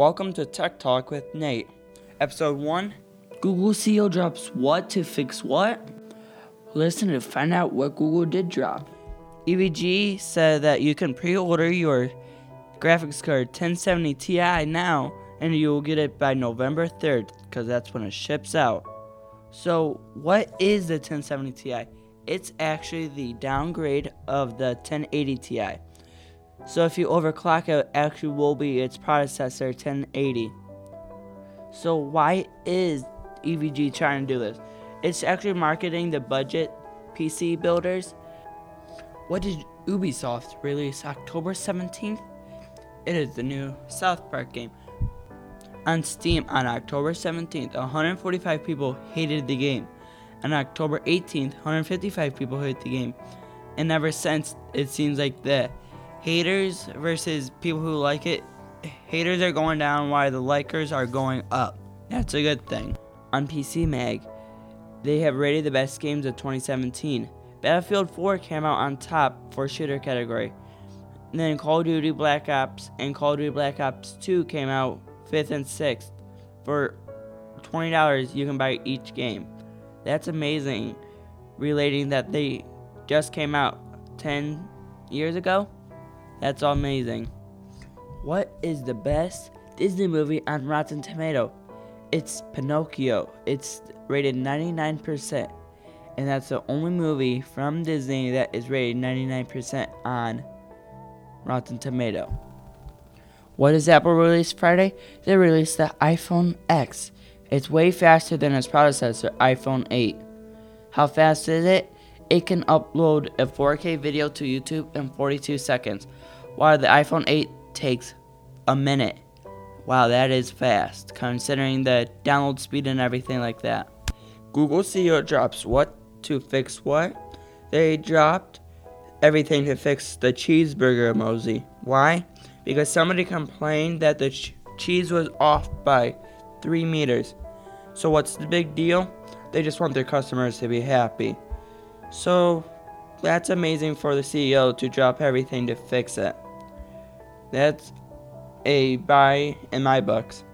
Welcome to Tech Talk with Nate. Episode 1 Google CEO drops what to fix what? Listen to find out what Google did drop. EVG said that you can pre order your graphics card 1070 Ti now and you will get it by November 3rd because that's when it ships out. So, what is the 1070 Ti? It's actually the downgrade of the 1080 Ti. So, if you overclock it, it actually will be its predecessor 1080. So, why is EVG trying to do this? It's actually marketing the budget PC builders. What did Ubisoft release October 17th? It is the new South Park game. On Steam on October 17th, 145 people hated the game. On October 18th, 155 people hated the game. And ever since, it seems like the haters versus people who like it, haters are going down while the likers are going up. That's a good thing. On PC Mag, they have rated the best games of 2017. Battlefield 4 came out on top for shooter category. And then Call of Duty Black Ops and Call of Duty Black Ops 2 came out 5th and 6th. For $20, you can buy each game. That's amazing, relating that they just came out 10 years ago. That's amazing. What is the best Disney movie on Rotten Tomato? It's Pinocchio. It's rated 99%. And that's the only movie from Disney that is rated 99% on Rotten Tomato. What does Apple release Friday? They released the iPhone X. It's way faster than its predecessor, iPhone 8. How fast is it? It can upload a 4K video to YouTube in 42 seconds, while the iPhone 8 takes a minute. Wow, that is fast, considering the download speed and everything like that. Google CEO drops what to fix what? They dropped everything to fix the cheeseburger emoji. Why? Because somebody complained that the ch- cheese was off by 3 meters. So, what's the big deal? They just want their customers to be happy. So, that's amazing for the CEO to drop everything to fix it. That's a buy in my books.